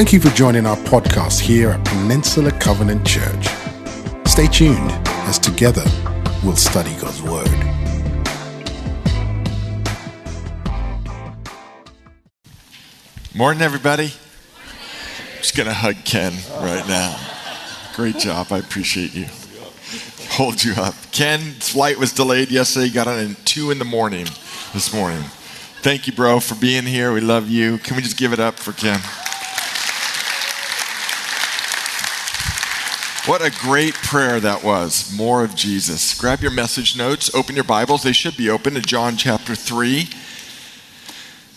Thank you for joining our podcast here at Peninsula Covenant Church. Stay tuned as together we'll study God's Word. Morning, everybody. I'm just going to hug Ken right now. Great job. I appreciate you. Hold you up. Ken's flight was delayed yesterday. He got on at 2 in the morning this morning. Thank you, bro, for being here. We love you. Can we just give it up for Ken? What a great prayer that was. More of Jesus. Grab your message notes, open your Bibles. They should be open to John chapter 3.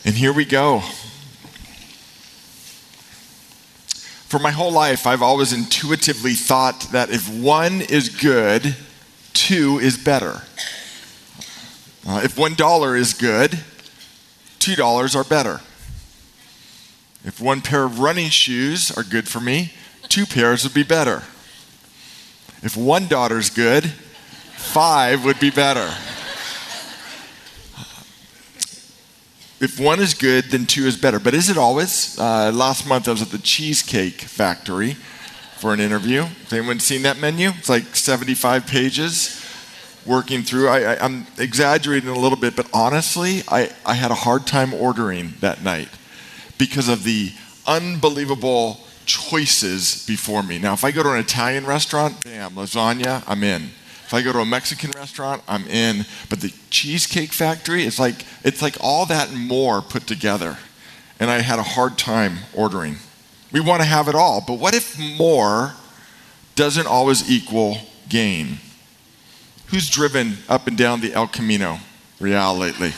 And here we go. For my whole life, I've always intuitively thought that if one is good, two is better. Uh, if one dollar is good, two dollars are better. If one pair of running shoes are good for me, two pairs would be better. If one daughter's good, five would be better. if one is good, then two is better. But is it always? Uh, last month I was at the Cheesecake Factory for an interview. Has anyone seen that menu? It's like 75 pages working through. I, am exaggerating a little bit, but honestly, I, I had a hard time ordering that night because of the unbelievable choices before me. Now, if I go to an Italian restaurant, bam, lasagna, I'm in. If I go to a Mexican restaurant, I'm in. But the Cheesecake Factory, it's like it's like all that and more put together. And I had a hard time ordering. We want to have it all, but what if more doesn't always equal gain? Who's driven up and down the El Camino Real lately?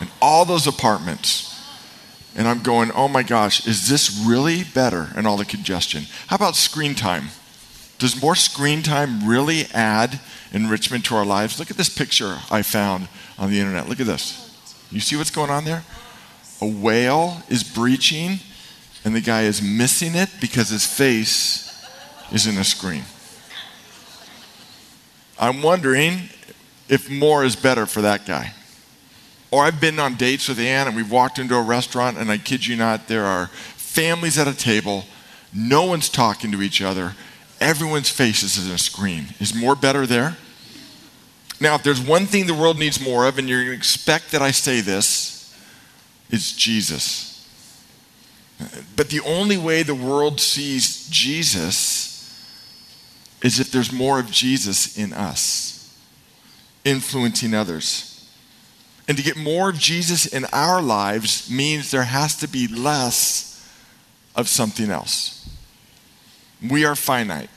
And all those apartments. And I'm going, oh my gosh, is this really better? And all the congestion. How about screen time? Does more screen time really add enrichment to our lives? Look at this picture I found on the internet. Look at this. You see what's going on there? A whale is breaching, and the guy is missing it because his face is in a screen. I'm wondering if more is better for that guy. Or I've been on dates with Ann, and we've walked into a restaurant, and I kid you not, there are families at a table, no one's talking to each other everyone's faces is in a screen. Is more better there? Now, if there's one thing the world needs more of, and you're going to expect that I say this, it's Jesus. But the only way the world sees Jesus is if there's more of Jesus in us, influencing others. And to get more of Jesus in our lives means there has to be less of something else. We are finite.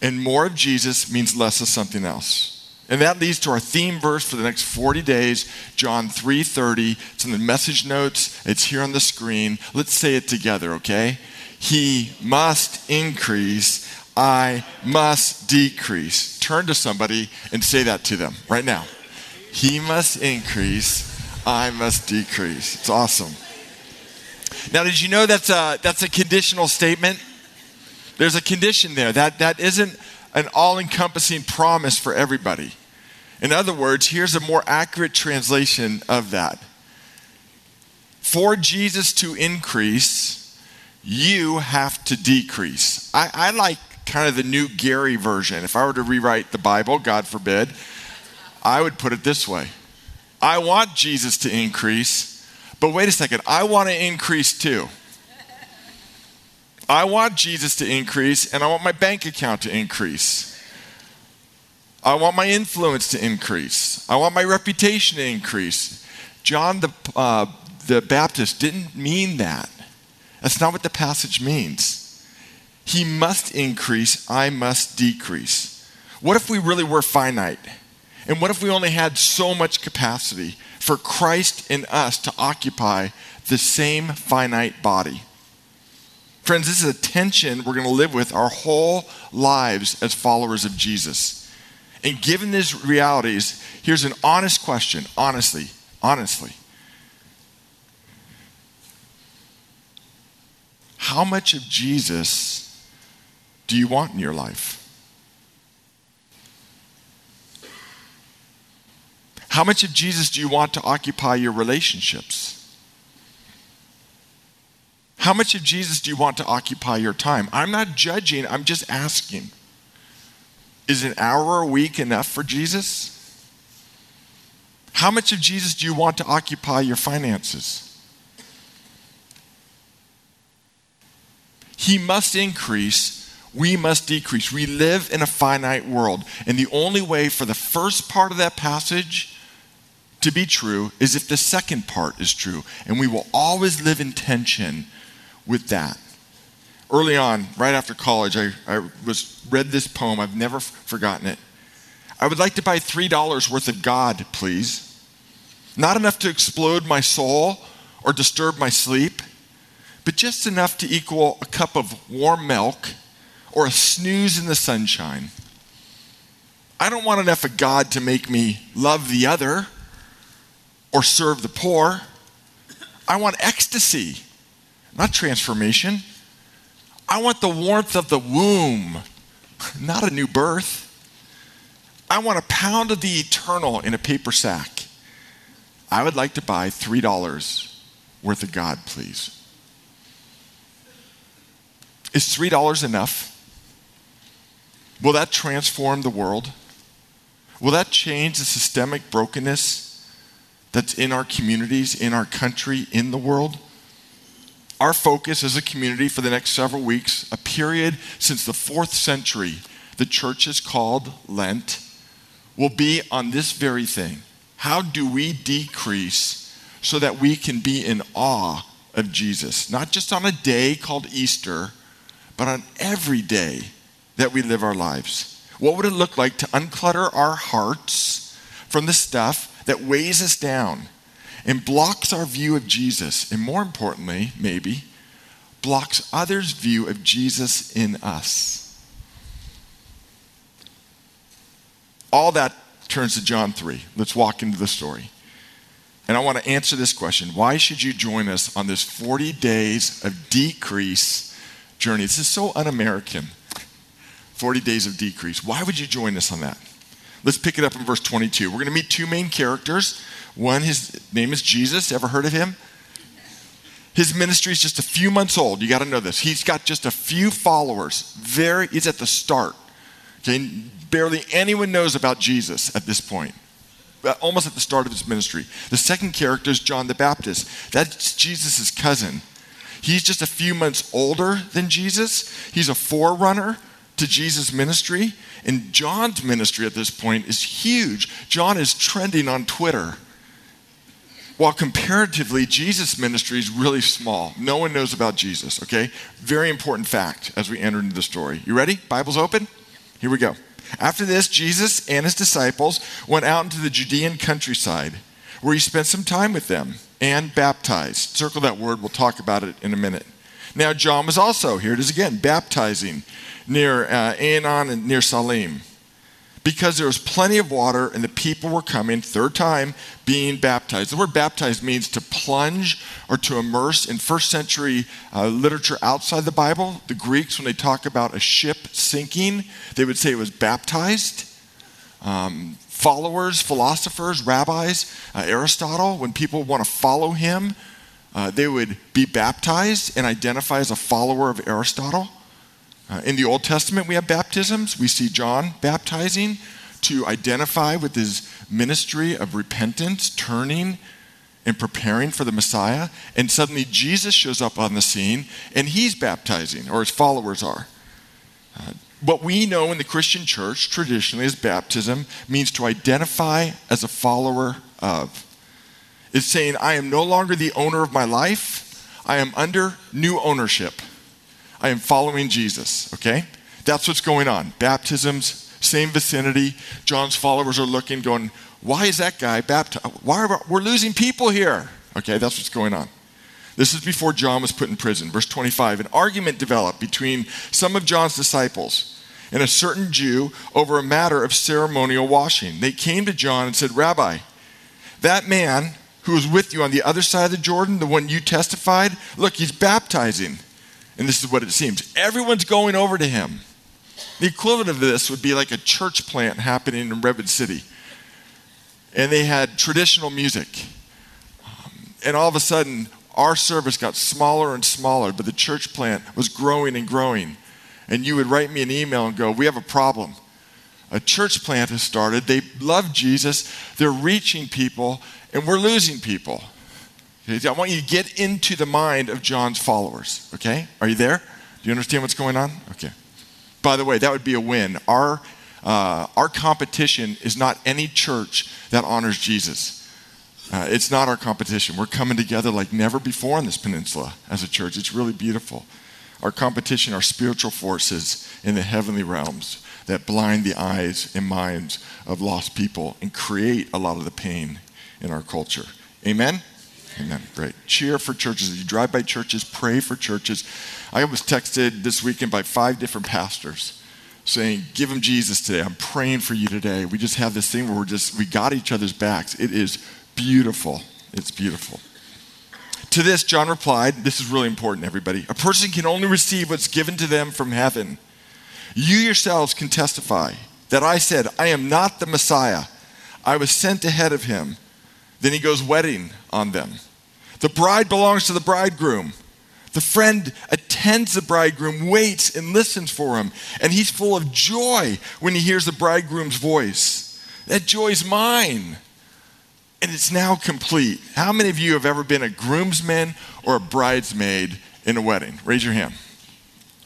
And more of Jesus means less of something else. And that leads to our theme verse for the next 40 days, John 3:30. It's in the message notes. It's here on the screen. Let's say it together, okay? He must increase, I must decrease. Turn to somebody and say that to them right now. He must increase, I must decrease. It's awesome. Now, did you know that's a, uh, that's a conditional statement? There's a condition there. That, that isn't an all encompassing promise for everybody. In other words, here's a more accurate translation of that. For Jesus to increase, you have to decrease. I, I like kind of the new Gary version. If I were to rewrite the Bible, God forbid, I would put it this way I want Jesus to increase, but wait a second, I want to increase too. I want Jesus to increase and I want my bank account to increase. I want my influence to increase. I want my reputation to increase. John the, uh, the Baptist didn't mean that. That's not what the passage means. He must increase, I must decrease. What if we really were finite? And what if we only had so much capacity for Christ in us to occupy the same finite body? Friends, this is a tension we're going to live with our whole lives as followers of Jesus. And given these realities, here's an honest question, honestly, honestly. How much of Jesus do you want in your life? How much of Jesus do you want to occupy your relationships? How much of Jesus do you want to occupy your time? I'm not judging, I'm just asking. Is an hour a week enough for Jesus? How much of Jesus do you want to occupy your finances? He must increase, we must decrease. We live in a finite world. And the only way for the first part of that passage to be true is if the second part is true. And we will always live in tension with that. Early on, right after college, I, I was read this poem. I've never f- forgotten it. I would like to buy $3 worth of God, please. Not enough to explode my soul or disturb my sleep, but just enough to equal a cup of warm milk or a snooze in the sunshine. I don't want enough of God to make me love the other or serve the poor. I want ecstasy, not transformation. I want the warmth of the womb, not a new birth. I want a pound of the eternal in a paper sack. I would like to buy $3 worth of God, please. Is $3 enough? Will that transform the world? Will that change the systemic brokenness that's in our communities, in our country, in the world? Our focus as a community for the next several weeks, a period since the fourth century, the church is called Lent, will be on this very thing how do we decrease so that we can be in awe of Jesus? Not just on a day called Easter, but on every day that we live our lives. What would it look like to unclutter our hearts from the stuff that weighs us down and blocks our view of Jesus? And more importantly, maybe, blocks others' view of Jesus in us. All that turns to John 3. Let's walk into the story. And I want to answer this question Why should you join us on this 40 days of decrease journey? This is so un American. 40 days of decrease. Why would you join us on that? Let's pick it up in verse 22. We're going to meet two main characters. One, his name is Jesus. Ever heard of him? His ministry is just a few months old. You got to know this. He's got just a few followers. Very, he's at the start. Okay, barely anyone knows about Jesus at this point, uh, almost at the start of his ministry. The second character is John the Baptist. That's Jesus' cousin. He's just a few months older than Jesus. He's a forerunner to Jesus' ministry. And John's ministry at this point is huge. John is trending on Twitter. While comparatively, Jesus' ministry is really small. No one knows about Jesus, okay? Very important fact as we enter into the story. You ready? Bible's open? Here we go. After this, Jesus and his disciples went out into the Judean countryside, where he spent some time with them and baptized. Circle that word, we'll talk about it in a minute. Now, John was also, here it is again, baptizing near uh, Aenon and near Salim because there was plenty of water and the people were coming, third time, being baptized. The word baptized means to plunge or to immerse. In first century uh, literature outside the Bible, the Greeks, when they talk about a ship sinking, they would say it was baptized. Um, followers, philosophers, rabbis, uh, Aristotle, when people want to follow him, uh, they would be baptized and identify as a follower of Aristotle. Uh, in the Old Testament, we have baptisms. We see John baptizing to identify with his ministry of repentance, turning, and preparing for the Messiah. And suddenly Jesus shows up on the scene and he's baptizing, or his followers are. Uh, what we know in the Christian church traditionally as baptism means to identify as a follower of. It's saying, I am no longer the owner of my life, I am under new ownership. I am following Jesus, okay? That's what's going on. Baptisms, same vicinity. John's followers are looking, going, why is that guy baptized? Why are we, we're losing people here? Okay, that's what's going on. This is before John was put in prison. Verse 25 An argument developed between some of John's disciples and a certain Jew over a matter of ceremonial washing. They came to John and said, Rabbi, that man who was with you on the other side of the Jordan, the one you testified, look, he's baptizing and this is what it seems everyone's going over to him. The equivalent of this would be like a church plant happening in Redwood City. And they had traditional music. And all of a sudden, our service got smaller and smaller, but the church plant was growing and growing. And you would write me an email and go, We have a problem. A church plant has started. They love Jesus, they're reaching people, and we're losing people. I want you to get into the mind of John's followers, okay? Are you there? Do you understand what's going on? Okay. By the way, that would be a win. Our, uh, our competition is not any church that honors Jesus. Uh, it's not our competition. We're coming together like never before on this peninsula as a church. It's really beautiful. Our competition are spiritual forces in the heavenly realms that blind the eyes and minds of lost people and create a lot of the pain in our culture. Amen? Amen. Great. Cheer for churches. You drive by churches, pray for churches. I was texted this weekend by five different pastors saying, Give them Jesus today. I'm praying for you today. We just have this thing where we're just, we got each other's backs. It is beautiful. It's beautiful. To this, John replied, This is really important, everybody. A person can only receive what's given to them from heaven. You yourselves can testify that I said, I am not the Messiah. I was sent ahead of him. Then he goes wedding on them. The bride belongs to the bridegroom. The friend attends the bridegroom, waits, and listens for him. And he's full of joy when he hears the bridegroom's voice. That joy's mine. And it's now complete. How many of you have ever been a groomsman or a bridesmaid in a wedding? Raise your hand.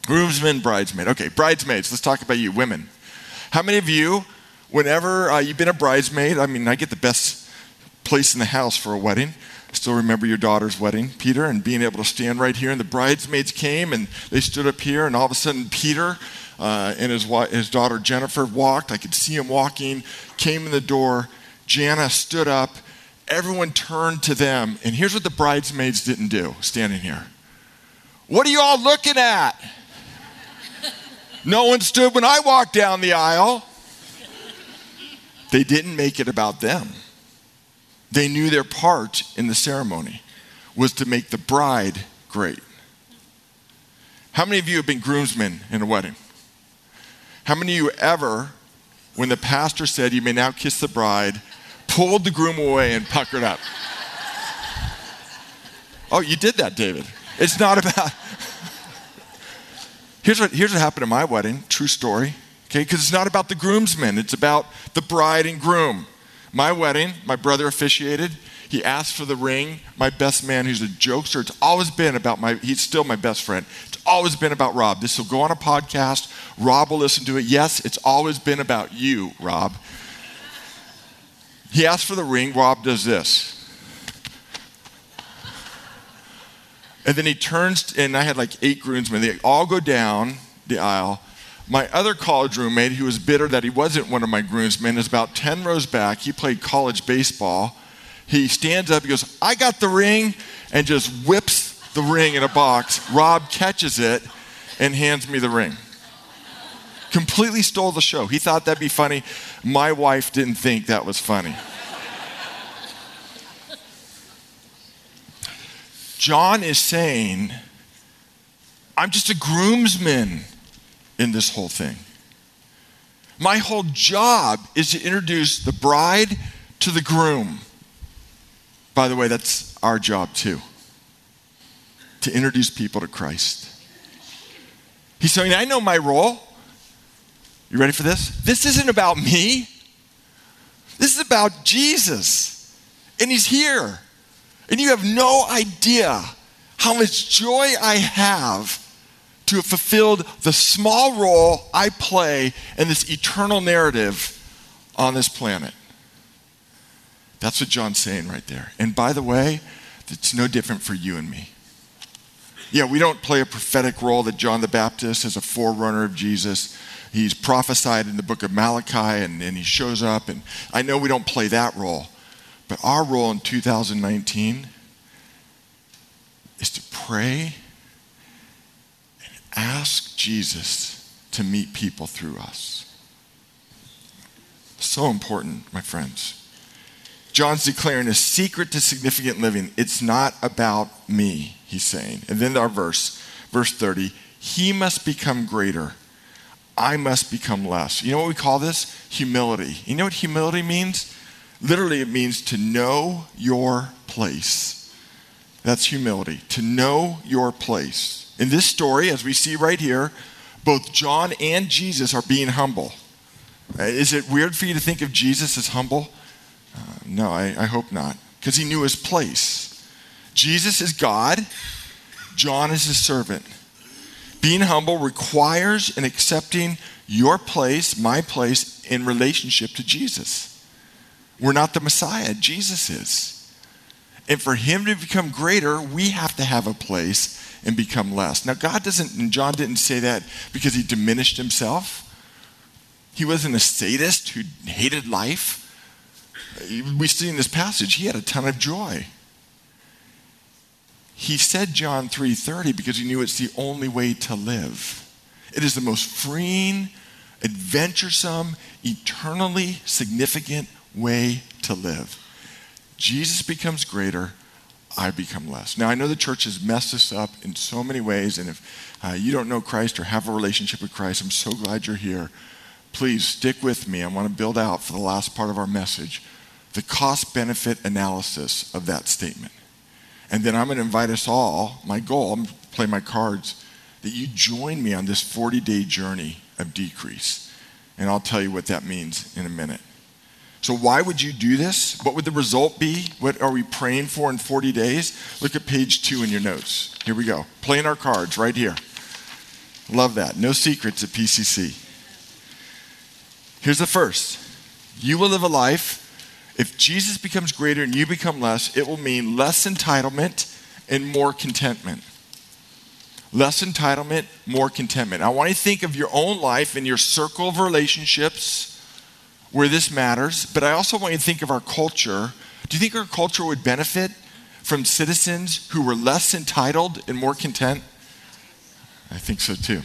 Groomsman, bridesmaid. Okay, bridesmaids. Let's talk about you, women. How many of you, whenever uh, you've been a bridesmaid, I mean, I get the best place in the house for a wedding. I still remember your daughter's wedding, Peter, and being able to stand right here. And the bridesmaids came and they stood up here, and all of a sudden, Peter uh, and his, his daughter Jennifer walked. I could see him walking, came in the door. Jana stood up. Everyone turned to them. And here's what the bridesmaids didn't do standing here. What are you all looking at? No one stood when I walked down the aisle. They didn't make it about them. They knew their part in the ceremony was to make the bride great. How many of you have been groomsmen in a wedding? How many of you ever, when the pastor said you may now kiss the bride, pulled the groom away and puckered up? oh, you did that, David. It's not about. here's, what, here's what happened at my wedding, true story, okay? Because it's not about the groomsmen, it's about the bride and groom. My wedding, my brother officiated. He asked for the ring. My best man, who's a jokester, it's always been about my, he's still my best friend. It's always been about Rob. This will go on a podcast. Rob will listen to it. Yes, it's always been about you, Rob. He asked for the ring. Rob does this. And then he turns, and I had like eight groomsmen. They all go down the aisle. My other college roommate, who was bitter that he wasn't one of my groomsmen, is about 10 rows back. He played college baseball. He stands up, he goes, I got the ring, and just whips the ring in a box. Rob catches it and hands me the ring. Completely stole the show. He thought that'd be funny. My wife didn't think that was funny. John is saying, I'm just a groomsman in this whole thing. My whole job is to introduce the bride to the groom. By the way, that's our job too to introduce people to Christ. He's saying, I know my role. You ready for this? This isn't about me. This is about Jesus. And He's here. And you have no idea how much joy I have to have fulfilled the small role I play in this eternal narrative on this planet. That's what John's saying right there. And by the way, it's no different for you and me. Yeah, we don't play a prophetic role that John the Baptist as a forerunner of Jesus. He's prophesied in the book of Malachi and, and he shows up. And I know we don't play that role. But our role in 2019 is to pray ask Jesus to meet people through us. So important, my friends. John's declaring a secret to significant living. It's not about me, he's saying. And then our verse, verse 30, he must become greater. I must become less. You know what we call this? Humility. You know what humility means? Literally, it means to know your place. That's humility, to know your place. In this story, as we see right here, both John and Jesus are being humble. Uh, is it weird for you to think of Jesus as humble? Uh, no, I, I hope not, because he knew his place. Jesus is God, John is his servant. Being humble requires an accepting your place, my place, in relationship to Jesus. We're not the Messiah, Jesus is. And for him to become greater, we have to have a place and become less. Now, God doesn't, and John didn't say that because he diminished himself. He wasn't a sadist who hated life. We see in this passage, he had a ton of joy. He said John 3:30 because he knew it's the only way to live. It is the most freeing, adventuresome, eternally significant way to live. Jesus becomes greater, I become less. Now, I know the church has messed this up in so many ways, and if uh, you don't know Christ or have a relationship with Christ, I'm so glad you're here. Please stick with me. I want to build out for the last part of our message the cost benefit analysis of that statement. And then I'm going to invite us all, my goal, I'm going to play my cards, that you join me on this 40 day journey of decrease. And I'll tell you what that means in a minute. So, why would you do this? What would the result be? What are we praying for in 40 days? Look at page two in your notes. Here we go. Playing our cards right here. Love that. No secrets at PCC. Here's the first you will live a life, if Jesus becomes greater and you become less, it will mean less entitlement and more contentment. Less entitlement, more contentment. I want you to think of your own life and your circle of relationships where this matters, but I also want you to think of our culture. Do you think our culture would benefit from citizens who were less entitled and more content? I think so too.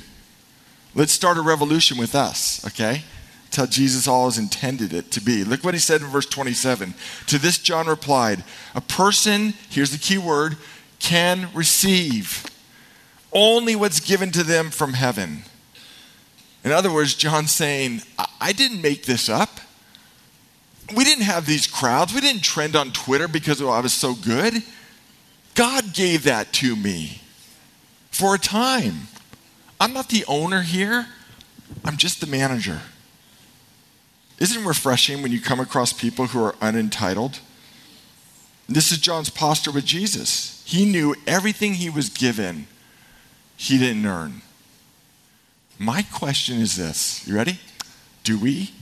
Let's start a revolution with us, okay? That's how Jesus always intended it to be. Look what he said in verse 27. To this, John replied, A person, here's the key word, can receive only what's given to them from heaven. In other words, John's saying, I didn't make this up. We didn't have these crowds. We didn't trend on Twitter because oh, I was so good. God gave that to me for a time. I'm not the owner here, I'm just the manager. Isn't it refreshing when you come across people who are unentitled? This is John's posture with Jesus. He knew everything he was given, he didn't earn. My question is this you ready? Do we?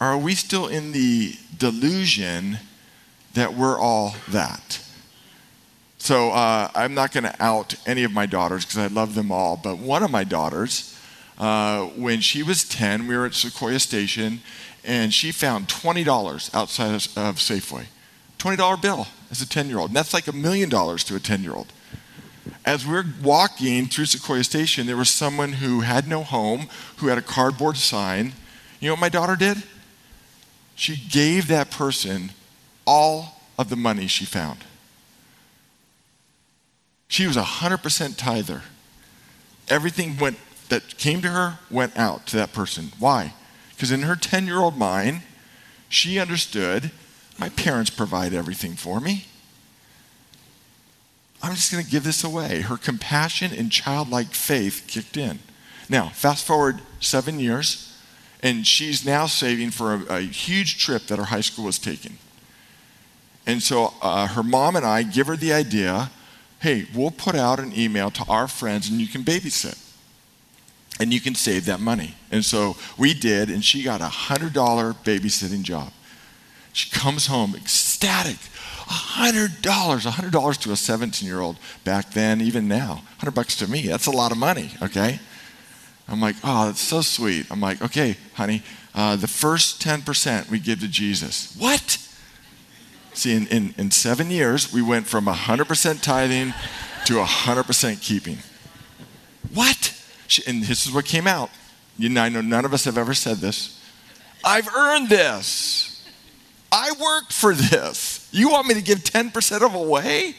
Are we still in the delusion that we're all that? So uh, I'm not going to out any of my daughters because I love them all, but one of my daughters, uh, when she was 10, we were at Sequoia Station, and she found $20 outside of Safeway. $20 bill as a 10 year old. And that's like a million dollars to a 10 year old as we're walking through Sequoia Station, there was someone who had no home, who had a cardboard sign. You know what my daughter did? She gave that person all of the money she found. She was a 100% tither. Everything went that came to her went out to that person. Why? Because in her 10 year old mind, she understood my parents provide everything for me. I'm just going to give this away. Her compassion and childlike faith kicked in. Now, fast forward seven years, and she's now saving for a, a huge trip that her high school was taking. And so uh, her mom and I give her the idea hey, we'll put out an email to our friends and you can babysit. And you can save that money. And so we did, and she got a $100 babysitting job. She comes home ecstatic. $100, $100 to a 17 year old back then, even now. 100 bucks to me, that's a lot of money, okay? I'm like, oh, that's so sweet. I'm like, okay, honey, uh, the first 10% we give to Jesus. What? See, in, in, in seven years, we went from 100% tithing to 100% keeping. What? She, and this is what came out. You know, I know none of us have ever said this. I've earned this. I worked for this. You want me to give 10% of away?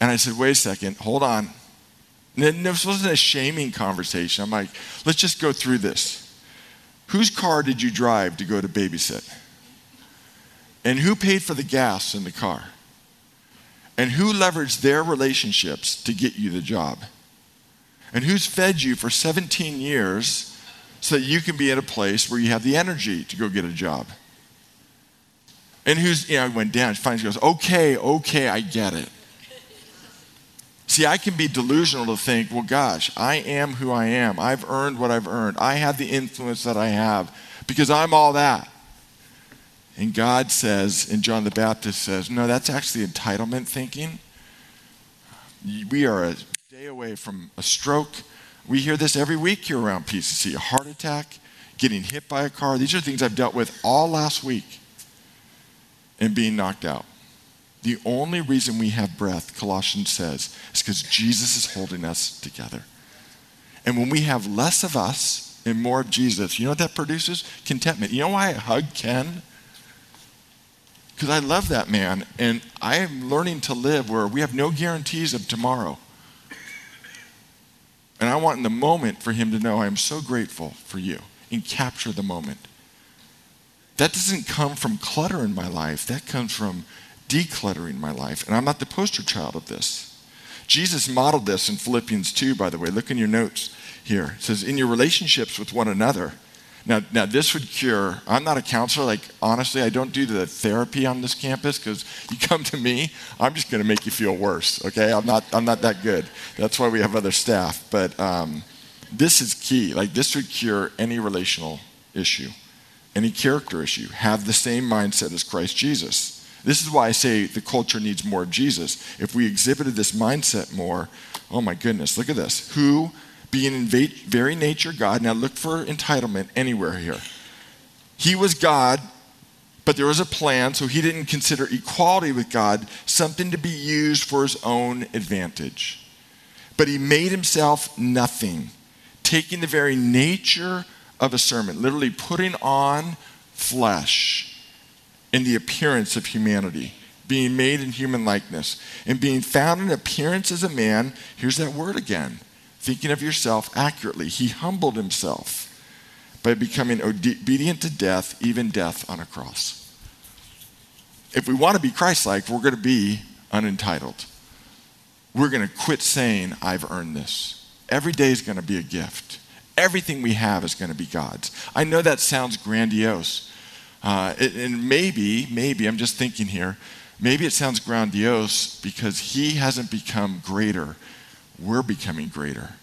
And I said, wait a second, hold on. This wasn't a shaming conversation. I'm like, let's just go through this. Whose car did you drive to go to babysit? And who paid for the gas in the car? And who leveraged their relationships to get you the job? And who's fed you for 17 years so that you can be at a place where you have the energy to go get a job? And who's, you know, I went down, She finally goes, okay, okay, I get it. See, I can be delusional to think, well, gosh, I am who I am. I've earned what I've earned. I have the influence that I have because I'm all that. And God says, and John the Baptist says, no, that's actually entitlement thinking. We are a day away from a stroke. We hear this every week here around PCC a heart attack, getting hit by a car. These are things I've dealt with all last week and being knocked out. The only reason we have breath, Colossians says, is because Jesus is holding us together. And when we have less of us and more of Jesus, you know what that produces? Contentment. You know why I hug Ken? Because I love that man, and I am learning to live where we have no guarantees of tomorrow. And I want in the moment for him to know I am so grateful for you and capture the moment. That doesn't come from clutter in my life, that comes from decluttering my life. And I'm not the poster child of this. Jesus modeled this in Philippians 2, by the way. Look in your notes here. It says, In your relationships with one another. Now, now this would cure. I'm not a counselor. Like, honestly, I don't do the therapy on this campus because you come to me, I'm just going to make you feel worse, okay? I'm not, I'm not that good. That's why we have other staff. But um, this is key. Like, this would cure any relational issue any character issue. Have the same mindset as Christ Jesus. This is why I say the culture needs more of Jesus. If we exhibited this mindset more, oh my goodness, look at this. Who, being in very nature God, now look for entitlement anywhere here. He was God, but there was a plan, so he didn't consider equality with God something to be used for his own advantage. But he made himself nothing, taking the very nature of a sermon, literally putting on flesh in the appearance of humanity, being made in human likeness, and being found in appearance as a man. Here's that word again thinking of yourself accurately. He humbled himself by becoming obedient to death, even death on a cross. If we want to be Christ like, we're going to be unentitled. We're going to quit saying, I've earned this. Every day is going to be a gift. Everything we have is going to be God's. I know that sounds grandiose. Uh, and maybe, maybe, I'm just thinking here, maybe it sounds grandiose because He hasn't become greater. We're becoming greater.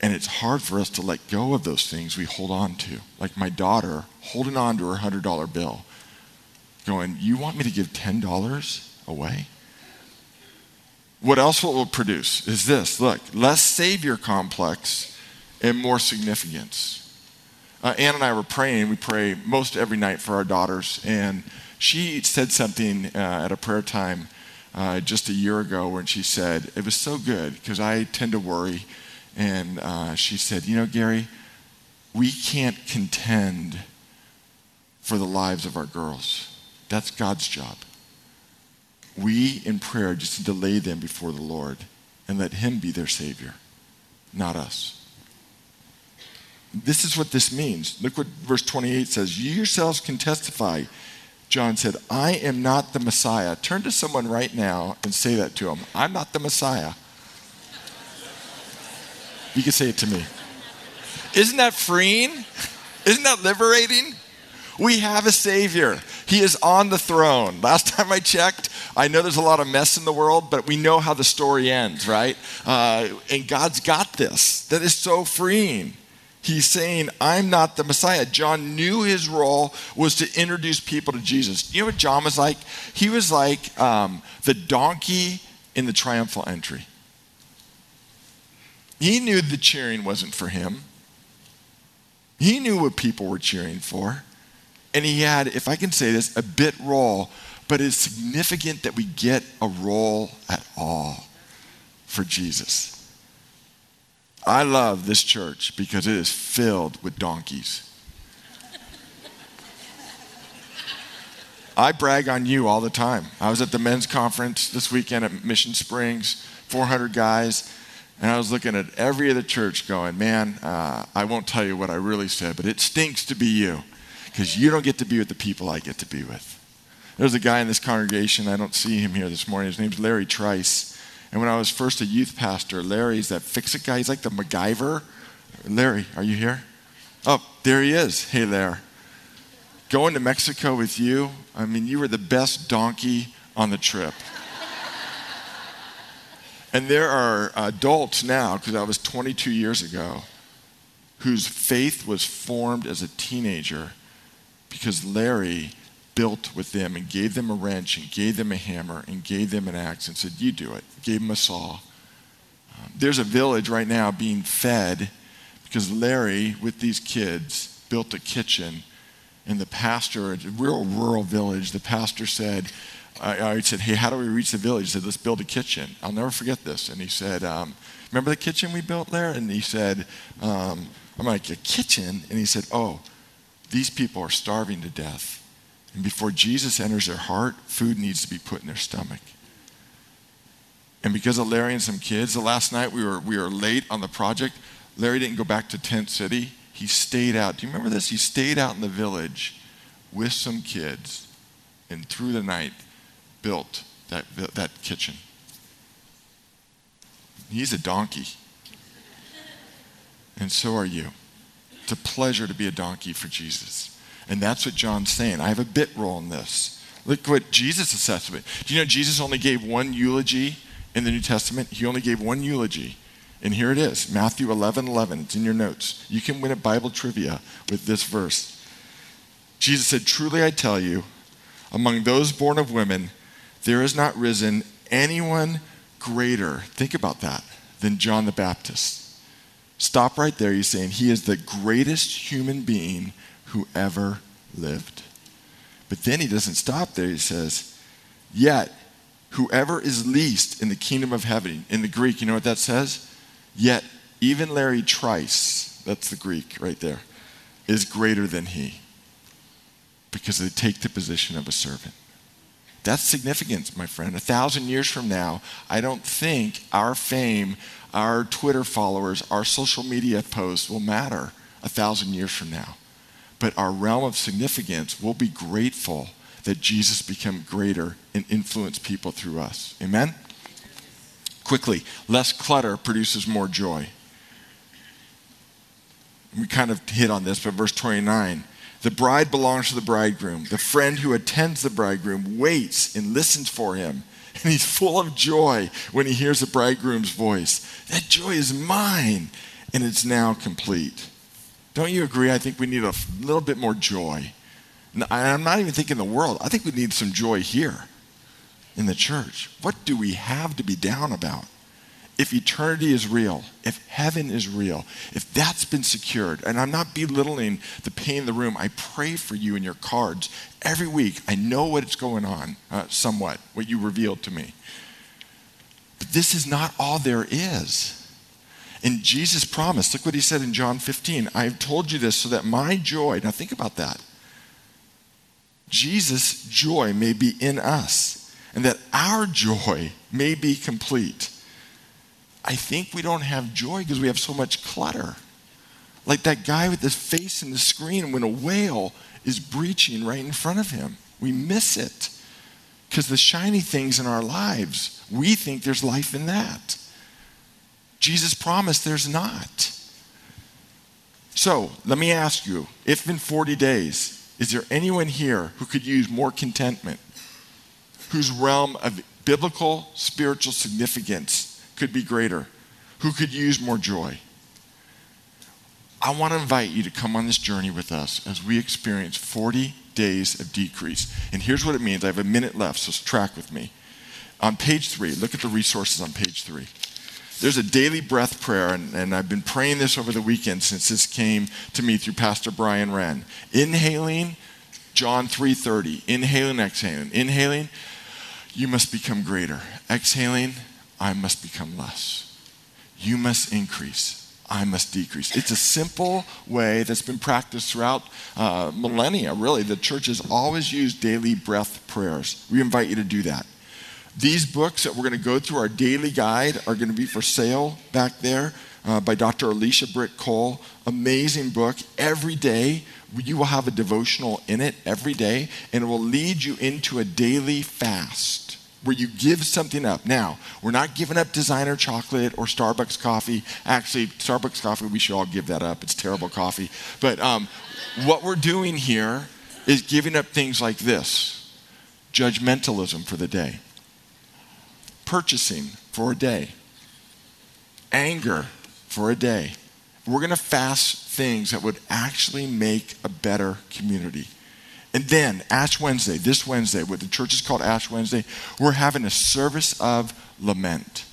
And it's hard for us to let go of those things we hold on to. Like my daughter holding on to her $100 bill, going, You want me to give $10 away? What else will it produce is this look, less savior complex and more significance. Uh, Ann and I were praying. We pray most every night for our daughters. And she said something uh, at a prayer time uh, just a year ago when she said, It was so good because I tend to worry. And uh, she said, You know, Gary, we can't contend for the lives of our girls. That's God's job. We, in prayer, just to lay them before the Lord and let Him be their Savior, not us. This is what this means. Look what verse 28 says. You yourselves can testify. John said, I am not the Messiah. Turn to someone right now and say that to him. I'm not the Messiah. You can say it to me. Isn't that freeing? Isn't that liberating? We have a Savior. He is on the throne. Last time I checked, I know there's a lot of mess in the world, but we know how the story ends, right? Uh, and God's got this. That is so freeing. He's saying, I'm not the Messiah. John knew his role was to introduce people to Jesus. You know what John was like? He was like um, the donkey in the triumphal entry. He knew the cheering wasn't for him, he knew what people were cheering for. And he had, if I can say this, a bit role, but it's significant that we get a role at all for Jesus. I love this church because it is filled with donkeys. I brag on you all the time. I was at the men's conference this weekend at Mission Springs, 400 guys, and I was looking at every other church going, man, uh, I won't tell you what I really said, but it stinks to be you because you don't get to be with the people I get to be with. There's a guy in this congregation, I don't see him here this morning. His name's Larry Trice. And when I was first a youth pastor, Larry's that fix it guy. He's like the MacGyver. Larry, are you here? Oh, there he is. Hey there. Going to Mexico with you, I mean, you were the best donkey on the trip. and there are adults now, because I was 22 years ago, whose faith was formed as a teenager because Larry built with them and gave them a wrench and gave them a hammer and gave them an axe and said, You do it. Gave them a saw. Um, there's a village right now being fed because Larry, with these kids, built a kitchen. And the pastor, a real rural village, the pastor said, I, I, said, Hey, how do we reach the village? He said, Let's build a kitchen. I'll never forget this. And he said, um, Remember the kitchen we built there? And he said, um, I'm like, A kitchen? And he said, Oh, these people are starving to death. And before Jesus enters their heart, food needs to be put in their stomach. And because of Larry and some kids, the last night we were, we were late on the project. Larry didn't go back to Tent City. He stayed out. Do you remember this? He stayed out in the village with some kids and through the night built that, that kitchen. He's a donkey. And so are you. It's a pleasure to be a donkey for Jesus. And that's what John's saying. I have a bit role in this. Look what Jesus assessment. Do you know Jesus only gave one eulogy in the New Testament? He only gave one eulogy. And here it is Matthew 11 11. It's in your notes. You can win a Bible trivia with this verse. Jesus said, Truly I tell you, among those born of women, there has not risen anyone greater, think about that, than John the Baptist. Stop right there. He's saying he is the greatest human being who ever lived. But then he doesn't stop there. He says, Yet, whoever is least in the kingdom of heaven, in the Greek, you know what that says? Yet, even Larry Trice, that's the Greek right there, is greater than he because they take the position of a servant. That's significant, my friend. A thousand years from now, I don't think our fame, our Twitter followers, our social media posts will matter a thousand years from now but our realm of significance will be grateful that Jesus become greater and influence people through us. Amen? Quickly, less clutter produces more joy. We kind of hit on this, but verse 29 the bride belongs to the bridegroom. The friend who attends the bridegroom waits and listens for him. And he's full of joy when he hears the bridegroom's voice. That joy is mine, and it's now complete. Don't you agree? I think we need a little bit more joy. I'm not even thinking the world. I think we need some joy here in the church. What do we have to be down about? If eternity is real, if heaven is real, if that's been secured, and I'm not belittling the pain in the room, I pray for you in your cards every week. I know what's going on, uh, somewhat, what you revealed to me. But this is not all there is. And Jesus promised, look what he said in John 15 I have told you this so that my joy, now think about that. Jesus' joy may be in us, and that our joy may be complete. I think we don't have joy because we have so much clutter. Like that guy with his face in the screen when a whale is breaching right in front of him. We miss it because the shiny things in our lives, we think there's life in that. Jesus promised there's not. So let me ask you if in 40 days, is there anyone here who could use more contentment? Whose realm of biblical spiritual significance could be greater? Who could use more joy? I want to invite you to come on this journey with us as we experience 40 days of decrease. And here's what it means I have a minute left, so track with me. On page three, look at the resources on page three there's a daily breath prayer, and, and, I've been praying this over the weekend since this came to me through Pastor Brian Wren. Inhaling, John 3:30. Inhaling, exhaling. Inhaling, you must become greater. Exhaling, I must become less. You must increase. I must decrease. It's a simple way that's been practiced throughout uh, millennia, really. The church has always used daily breath prayers. We invite you to do that. These books that we're going to go through, our daily guide, are going to be for sale back there uh, by Dr. Alicia Britt Chole. Amazing book. Every day you will have a devotional in it every day, and it will lead you into a daily fast where you give something up. Now, we're not giving up designer chocolate or Starbucks coffee. Actually, Starbucks coffee, we should all give that up. It's terrible coffee. But um, what we're doing here is giving up things like this judgmentalism for the day, purchasing for a day, anger for a day. We're going to fast things that would actually make a better community. And then, Ash Wednesday, this Wednesday, what the church is called Ash Wednesday, we're having a service of lament.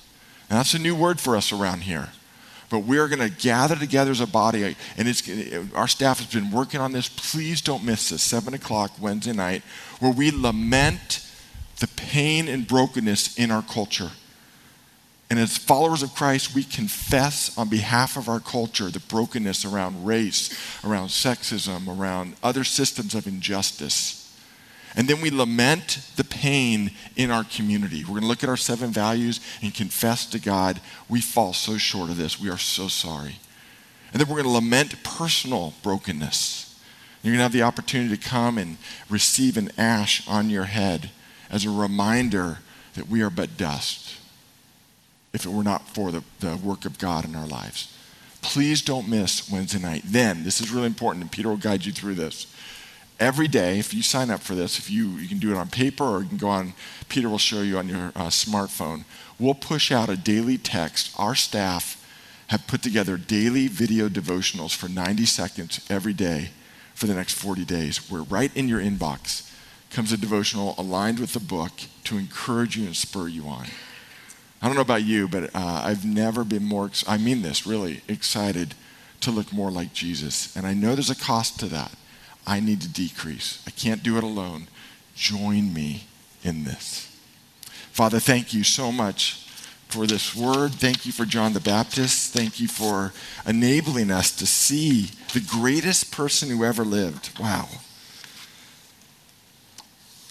And that's a new word for us around here. But we're going to gather together as a body, and it's, our staff has been working on this. Please don't miss this, 7 o'clock Wednesday night, where we lament the pain and brokenness in our culture. And as followers of Christ, we confess on behalf of our culture the brokenness around race, around sexism, around other systems of injustice. And then we lament the pain in our community. We're going to look at our seven values and confess to God, we fall so short of this. We are so sorry. And then we're going to lament personal brokenness. You're going to have the opportunity to come and receive an ash on your head as a reminder that we are but dust if it were not for the, the work of God in our lives. Please don't miss Wednesday night. Then, this is really important, and Peter will guide you through this. Every day, if you sign up for this, if you, you can do it on paper or you can go on, Peter will show you on your uh, smartphone. We'll push out a daily text. Our staff have put together daily video devotionals for 90 seconds every day for the next 40 days. We're right in your inbox comes a devotional aligned with the book to encourage you and spur you on. I don't know about you, but uh, I've never been more, ex- I mean this really, excited to look more like Jesus. And I know there's a cost to that. I need to decrease. I can't do it alone. Join me in this. Father, thank you so much for this word. Thank you for John the Baptist. Thank you for enabling us to see the greatest person who ever lived. Wow.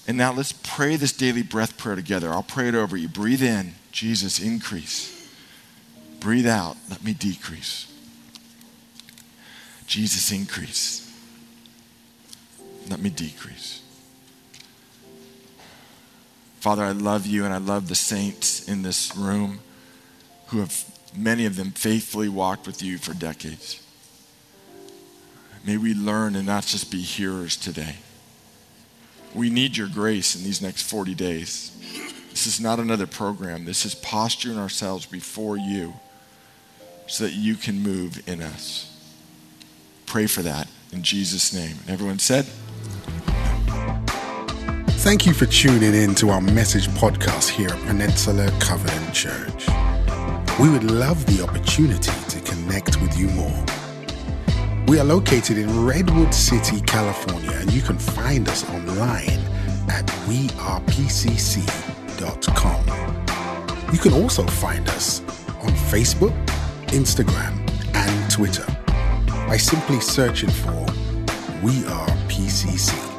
And now let's pray this daily breath prayer together. I'll pray it over you. Breathe in. Jesus, increase. Breathe out, let me decrease. Jesus, increase. Let me decrease. Father, I love you and I love the saints in this room who have, many of them, faithfully walked with you for decades. May we learn and not just be hearers today. We need your grace in these next 40 days. This is not another program. This is posturing ourselves before you so that you can move in us. Pray for that in Jesus' name. Everyone said, Thank you for tuning in to our message podcast here at Peninsula Covenant Church. We would love the opportunity to connect with you more. We are located in Redwood City, California, and you can find us online at wearepcc.com you can also find us on Facebook, Instagram, and Twitter by simply searching for We Are PCC.